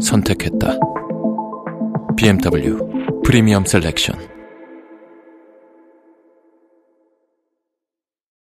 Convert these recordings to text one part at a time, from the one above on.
선택했다. BMW 프리미엄 셀렉션.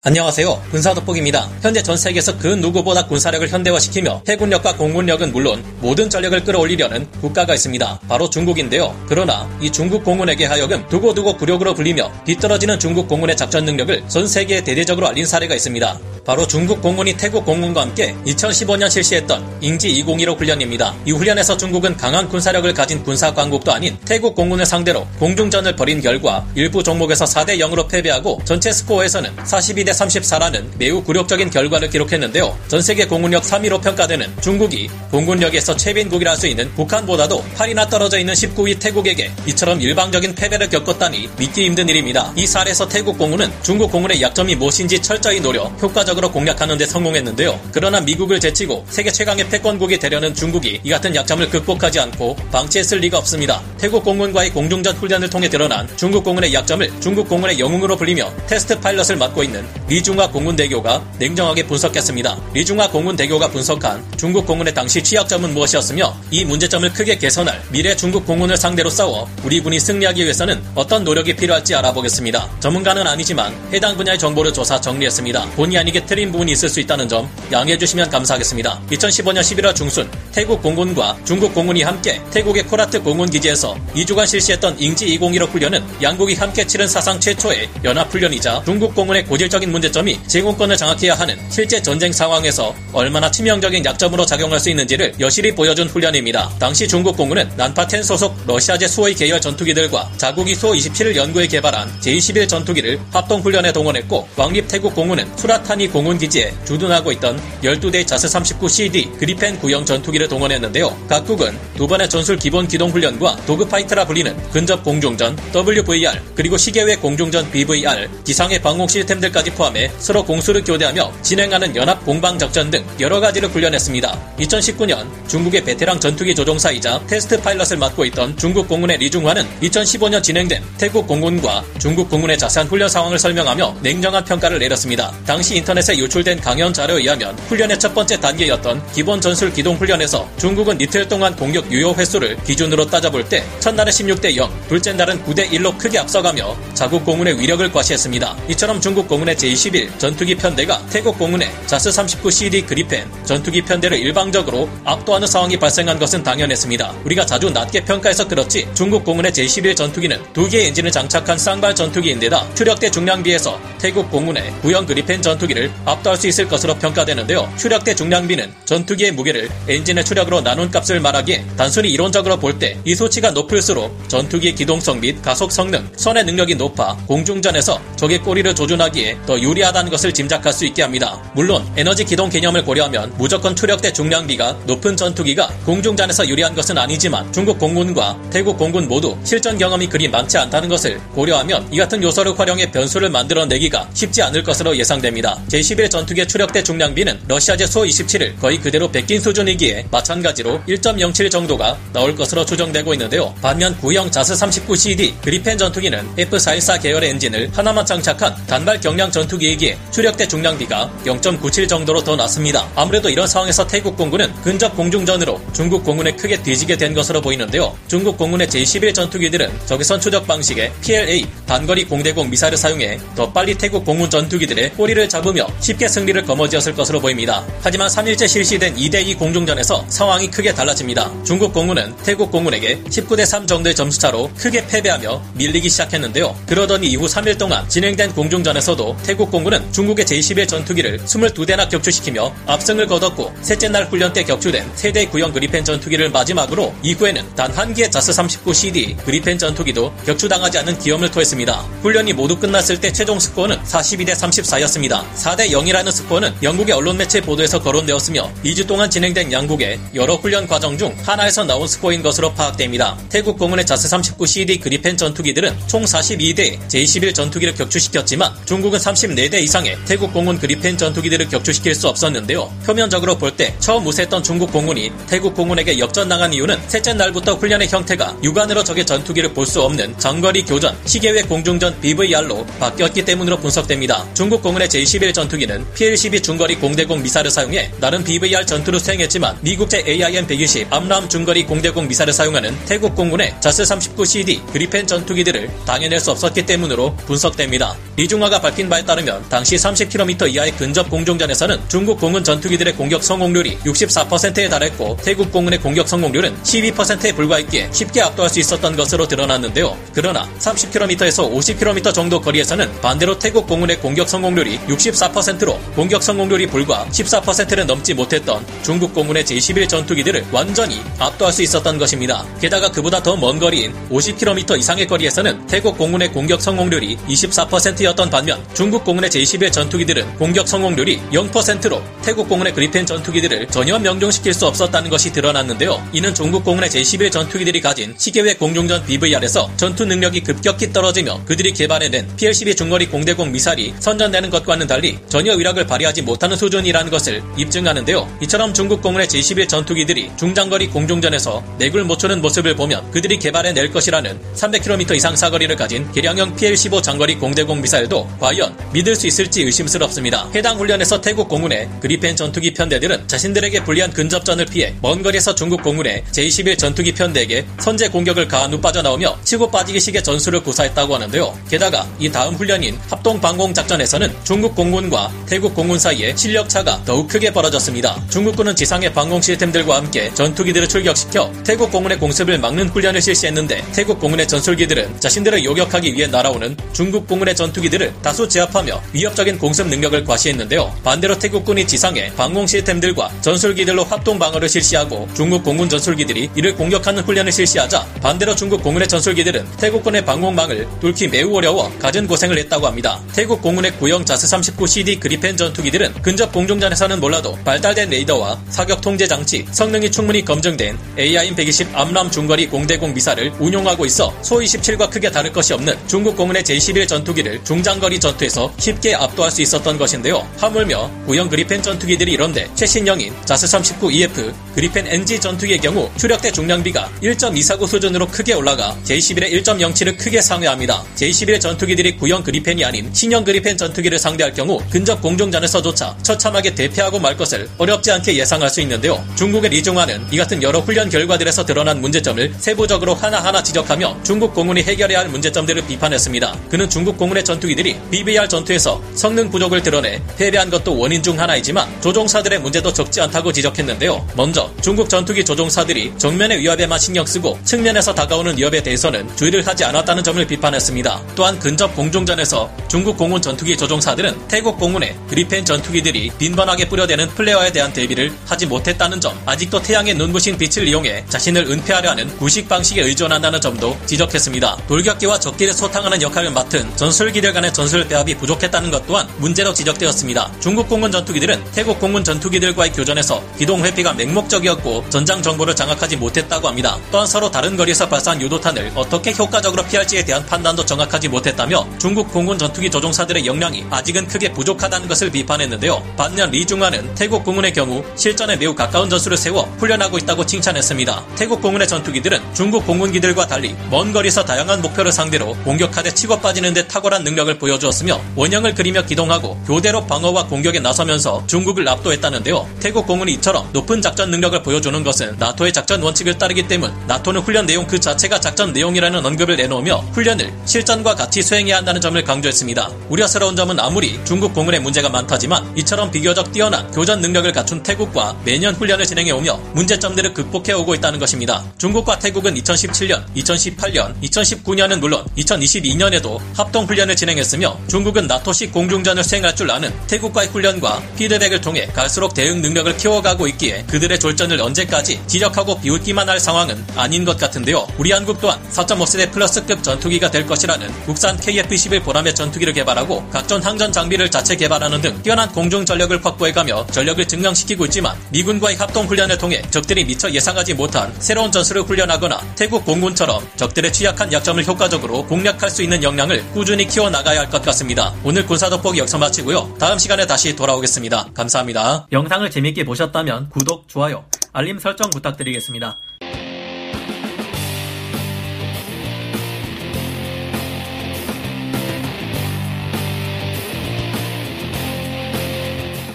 안녕하세요. 군사돋보기입니다. 현재 전 세계에서 그 누구보다 군사력을 현대화시키며 해군력과 공군력은 물론 모든 전력을 끌어올리려는 국가가 있습니다. 바로 중국인데요. 그러나 이 중국 공군에게 하여금 두고두고 굴욕으로 불리며 뒤떨어지는 중국 공군의 작전 능력을 전 세계에 대대적으로 알린 사례가 있습니다. 바로 중국 공군이 태국 공군과 함께 2015년 실시했던 인지 202로 훈련입니다. 이 훈련에서 중국은 강한 군사력을 가진 군사 강국도 아닌 태국 공군을 상대로 공중전을 벌인 결과 일부 종목에서 4대 0으로 패배하고 전체 스코어에서는 42대 34라는 매우 굴욕적인 결과를 기록했는데요. 전 세계 공군력 3위로 평가되는 중국이 공군력에서 최빈국이라 할 수 있는 북한보다도 8이나 떨어져 있는 19위 태국에게 이처럼 일방적인 패배를 겪었다니 믿기 힘든 일입니다. 이 사례에서 태국 공군은 중국 공군의 약점이 무엇인지 철저히 노려 효과적으로 공략하는 데 성공했는데요. 그러나 미국을 제치고 세계 최강의 패권국이 되려는 중국이 이 같은 약점을 극복하지 않고 방치했을 리가 없습니다. 태국 공군과의 공중전 훈련을 통해 드러난 중국 공군의 약점을 중국 공군의 영웅으로 불리며 테스트 파일럿을 맡고 있는 리중화 공군대교가 냉정하게 분석했습니다. 리중화 공군대교가 분석한 중국 공군의 당시 취약점은 무엇이었으며 이 문제점을 크게 개선할 미래 중국 공군을 상대로 싸워 우리 군이 승리하기 위해서는 어떤 노력이 필요할지 알아보겠습니다. 전문가는 아니지만 해당 분야의 정보를 조사 정리했습니다. 본의 아니게 틀린 부분이 있을 수 있다는 점 양해해 주시면 감사하겠습니다. 2015년 11월 중순 태국 공군과 중국 공군이 함께 태국의 코라트 공군 기지에서 2주간 실시했던 인지 201호 훈련은 양국이 함께 치른 사상 최초의 연합 훈련이자 중국 공군의 고질적인 문제점이 제공권을 장악해야 하는 실제 전쟁 상황에서 얼마나 치명적인 약점으로 작용할 수 있는지를 여실히 보여준 훈련입니다. 당시 중국 공군은 난파10 소속 러시아제 수호이 계열 전투기들과 자국이 수 27을 연구해 개발한 J-11 전투기를 합동 훈련에 동원했고 왕립 태국 공군은 수라타니 공군 기지에 주둔하고 있던 12대 JAS 39CD 그리펜 구형 전투기를 동원했는데요. 각국은 두 번의 전술 기본 기동 훈련과 dogfight라 불리는 근접 공중전 WVR 그리고 시계외 공중전 BVR 지상의 방공 시스템들까지 포함 해 서로 공수를 교대하며 진행하는 연합 공방 작전 등 여러 가지를 훈련했습니다. 2019년 중국의 베테랑 전투기 조종사이자 테스트 파일럿을 맡고 있던 중국 공군의 리중화는 2015년 진행된 태국 공군과 중국 공군의 자세한 훈련 상황을 설명하며 냉정한 평가를 내렸습니다. 당시 인터넷에 유출된 강연 자료에 의하면 훈련의 첫 번째 단계였던 기본 전술 기동 훈련에서 중국은 이틀 동안 공격 유효 횟수를 기준으로 따져볼 때 첫날은 16대 0, 둘째 날은 9대 1로 크게 앞서가며 자국 공군의 위력을 과시했습니다. 이처럼 중국 공군의 제21 전투기 편대가 태국 공군의 자스 39CD 그리펜 전투기 편대를 일방적으로 압도하는 상황이 발생한 것은 당연했습니다. 우리가 자주 낮게 평가해서 그렇지 중국 공군의 제21 전투기는 두 개의 엔진을 장착한 쌍발 전투기인데다 추력대 중량비에서 태국 공군의 구형 그리펜 전투기를 압도할 수 있을 것으로 평가되는데요. 추력대 중량비는 전투기의 무게를 엔진의 추력으로 나눈 값을 말하기에 단순히 이론적으로 볼 때 이 수치가 높을수록 전투기의 기동성 및 가속 성능, 선의 능력이 높아 공중전에서 적의 꼬리를 조준하기에 더 유리하다는 것을 짐작할 수 있게 합니다. 물론 에너지 기동 개념을 고려하면 무조건 추력대 중량비가 높은 전투기가 공중전에서 유리한 것은 아니지만 중국 공군과 태국 공군 모두 실전 경험이 그리 많지 않다는 것을 고려하면 이 같은 요소를 활용해 변수를 만들어내기가 쉽지 않을 것으로 예상됩니다. 제11 전투기의 추력대 중량비는 러시아제 소 27을 거의 그대로 베낀 수준이기에 마찬가지로 1.07 정도가 나올 것으로 추정되고 있는데요. 반면 구형 자스 39CD 그리펜 전투기는 F414 계열의 엔진을 하나만 장착한 단발 경량 전투 기이기에 추력대 중량비가 0.97 정도로 더 낮습니다. 아무래도 이런 상황에서 태국 공군은 근접 공중전으로 중국 공군에 크게 뒤지게 된 것으로 보이는데요. 중국 공군의 제11 전투기들은 적외선 추적 방식의 PLA 단거리 공대공 미사를 사용해 더 빨리 태국 공군 전투기들의 꼬리를 잡으며 쉽게 승리를 거머쥐었을 것으로 보입니다. 하지만 3일째 실시된 2대2 공중전에서 상황이 크게 달라집니다. 중국 공군은 태국 공군에게 19대 3 정도의 점수차로 크게 패배하며 밀리기 시작했는데요. 그러더니 이후 3일 동안 진행된 공중전에서도 태국 태국 공군은 중국의 제21 전투기를 22대나 격추시키며 압승을 거뒀고 셋째 날 훈련 때 격추된 세대 구형 그리펜 전투기를 마지막으로 이후에는 단 한 개의 자스 39CD 그리펜 전투기도 격추당하지 않는 기염을 토했습니다. 훈련이 모두 끝났을 때 최종 스코어는 42대 34였습니다. 4대 0이라는 스코어는 영국의 언론 매체 보도에서 거론되었으며 2주 동안 진행된 양국의 여러 훈련 과정 중 하나에서 나온 스코어인 것으로 파악됩니다. 태국 공군의 JAS 39CD 그리펜 전투기들은 총 42대 J-11 전투기를 격추시켰지만 중국은 34대 이상의 태국 공군 그리펜 전투기들을 격추시킬 수 없었는데요. 표면적으로 볼 때 처음 우세했던 중국 공군이 태국 공군에게 역전당한 이유는 셋째 날부터 훈련의 형태가 육안으로 적의 전투기를 볼 수 없는 장거리 교전, 시계외 공중전 BVR로 바뀌었기 때문으로 분석됩니다. 중국 공군의 J-11 전투기는 PL-12 중거리 공대공 미사일을 사용해 나름 BVR 전투를 수행했지만 미국제 AIM-120 암람 중거리 공대공 미사를 사용하는 태국 공군의 자스 39CD 그리펜 전투기들을 당해낼 수 없었기 때문으로 분석됩니다. 리중화가 밝힌 바에 따 르면 당시 30km 이하의 근접 공중전에서는 중국 공군 전투기들의 공격 성공률이 64%에 달했고 태국 공군의 공격 성공률은 12%에 불과했기에 쉽게 압도할 수 있었던 것으로 드러났는데요. 그러나 30km에서 50km 정도 거리에서는 반대로 태국 공군의 공격 성공률이 64%로 공격 성공률이 불과 14%를 넘지 못했던 중국 공군의 제11 전투기들을 완전히 압도할 수 있었던 것입니다. 게다가 그보다 더 먼 거리인 50km 이상의 거리에서는 태국 공군의 공격 성공률이 24%였던 반면 중국 공군의 제21 전투기들은 공격 성공률이 0%로 태국 공군의 그리펜 전투기들을 전혀 명중시킬 수 없었다는 것이 드러났는데요. 이는 중국 공군의 제21 전투기들이 가진 시계외 공중전 BVR에서 전투 능력이 급격히 떨어지며 그들이 개발해낸 PL-12 중거리 공대공 미사일이 선전되는 것과는 달리 전혀 위력을 발휘하지 못하는 수준이라는 것을 입증하는데요. 이처럼 중국 공군의 제21 전투기들이 중장거리 공중전에서 내굴 못 추는 모습을 보면 그들이 개발해낼 것이라는 300km 이상 사거리를 가진 개량형 PL-15 장거리 공대공 미사일도 과연 믿을 수 있을지 의심스럽습니다. 해당 훈련에서 태국 공군의 그리펜 전투기 편대들은 자신들에게 불리한 근접전을 피해 먼 거리에서 중국 공군의 제21 전투기 편대에게 선제 공격을 가한 후 빠져나오며 치고 빠지기식의 전술을 구사했다고 하는데요. 게다가 이 다음 훈련인 합동 방공 작전에서는 중국 공군과 태국 공군 사이에 실력 차가 더욱 크게 벌어졌습니다. 중국군은 지상의 방공 시스템들과 함께 전투기들을 출격시켜 태국 공군의 공습을 막는 훈련을 실시했는데 태국 공군의 전술기들은 자신들을 요격하기 위해 날아오는 중국 공군의 전투기들을 다수 제압 하며 위협적인 공습 능력을 과시했는데요. 반대로 태국군이 지상의 방공 시스템들과 전술기들로 합동 방어를 실시하고 중국 공군 전술기들이 이를 공격하는 훈련을 실시하자 반대로 중국 공군의 전술기들은 태국군의 방공망을 뚫기 매우 어려워 갖은 고생을 했다고 합니다. 태국 공군의 구형 자스 39CD 그리펜 전투기들은 근접 공중전에서는 몰라도 발달된 레이더와 사격 통제 장치, 성능이 충분히 검증된 AIM-120 암람 중거리 공대공 미사를 운용하고 있어 소-27과 크게 다를 것이 없는 중국 공군의 제11 전투기를 중장거리 전투에서 쉽게 압도할 수 있었던 것인데요. 하물며 구형 그리펜 전투기들이 이런데 최신형인 자스 39EF 그리펜 NG 전투기의 경우 추력대 중량비가 1.249 수준으로 크게 올라가 제11의 1.07을 크게 상회합니다. 제11의 전투기들이 구형 그리펜이 아닌 신형 그리펜 전투기를 상대할 경우 근접 공중전에서조차 처참하게 대패하고 말 것을 어렵지 않게 예상할 수 있는데요. 중국의 리중화는 이 같은 여러 훈련 결과들에서 드러난 문제점을 세부적으로 하나하나 지적하며 중국 공군이 해결해야 할 문제점들을 비판했습니다. 그는 중국 공군의 전투기들이 BBR 전투 에서 성능 부족을 드러내 패배한 것도 원인 중 하나이지만 조종사들의 문제도 적지 않다고 지적했는데요. 먼저 중국 전투기 조종사들이 정면의 위협에만 신경 쓰고 측면에서 다가오는 위협에 대해서는 주의를 하지 않았다는 점을 비판했습니다. 또한 근접 공중전에서 중국 공군 전투기 조종사들은 태국 공군의 그리펜 전투기들이 빈번하게 뿌려대는 플레어에 대한 대비를 하지 못했다는 점, 아직도 태양의 눈부신 빛을 이용해 자신을 은폐하려 하는 구식 방식에 의존한다는 점도 지적했습니다. 돌격기와 적기를 소탕하는 역할을 맡은 전술기들 간의 전술 배합이 부족 했다는 것 또한 문제로 지적되었습니다. 중국 공군 전투기들은 태국 공군 전투기들과의 교전에서 기동 회피가 맹목적이었고 전장 정보를 장악하지 못했다고 합니다. 또한 서로 다른 거리에서 발사한 유도탄을 어떻게 효과적으로 피할지에 대한 판단도 정확하지 못했다며 중국 공군 전투기 조종사들의 역량이 아직은 크게 부족하다는 것을 비판했는데요. 반면 리중화는 태국 공군의 경우 실전에 매우 가까운 전술을 세워 훈련하고 있다고 칭찬했습니다. 태국 공군의 전투기들은 중국 공군기들과 달리 먼 거리에서 다양한 목표를 상대로 공격하되 치고 빠지는 데 탁월한 능력을 보여주었으며 원형을 그리며 기동하고 교대로 방어와 공격에 나서면서 중국을 압도했다는데요. 태국 공군이 이처럼 높은 작전 능력을 보여주는 것은 나토의 작전 원칙을 따르기 때문 나토는 훈련 내용 그 자체가 작전 내용이라는 언급을 내놓으며 훈련을 실전과 같이 수행해야 한다는 점을 강조했습니다. 우려스러운 점은 아무리 중국 공군의 문제가 많다지만 이처럼 비교적 뛰어난 교전 능력을 갖춘 태국과 매년 훈련을 진행해 오며 문제점들을 극복해 오고 있다는 것입니다. 중국과 태국은 2017년, 2018년, 2019년은 물론 2022년에도 합동 훈련을 진행했으며 중국은 나토식 공중전을 수행할 줄 아는 태국과의 훈련과 피드백을 통해 갈수록 대응 능력을 키워가고 있기에 그들의 졸전을 언제까지 지적하고 비웃기만 할 상황은 아닌 것 같은데요. 우리 한국 또한 4.5세대 플러스급 전투기가 될 것이라는 국산 KF-11 보람의 전투기를 개발하고 각종 항전 장비를 자체 개발하는 등 뛰어난 공중 전력을 확보해가며 전력을 증강시키고 있지만 미군과의 합동 훈련을 통해 적들이 미처 예상하지 못한 새로운 전술을 훈련하거나 태국 공군처럼 적들의 취약한 약점을 효과적으로 공략할 수 있는 역량을 꾸준히 키워나가야 할 것 같습니다. 오늘 군사 돋보기 여기서 마치고요. 다음 시간에 다시 돌아오겠습니다. 감사합니다. 영상을 재밌게 보셨다면 구독, 좋아요, 알림 설정 부탁드리겠습니다.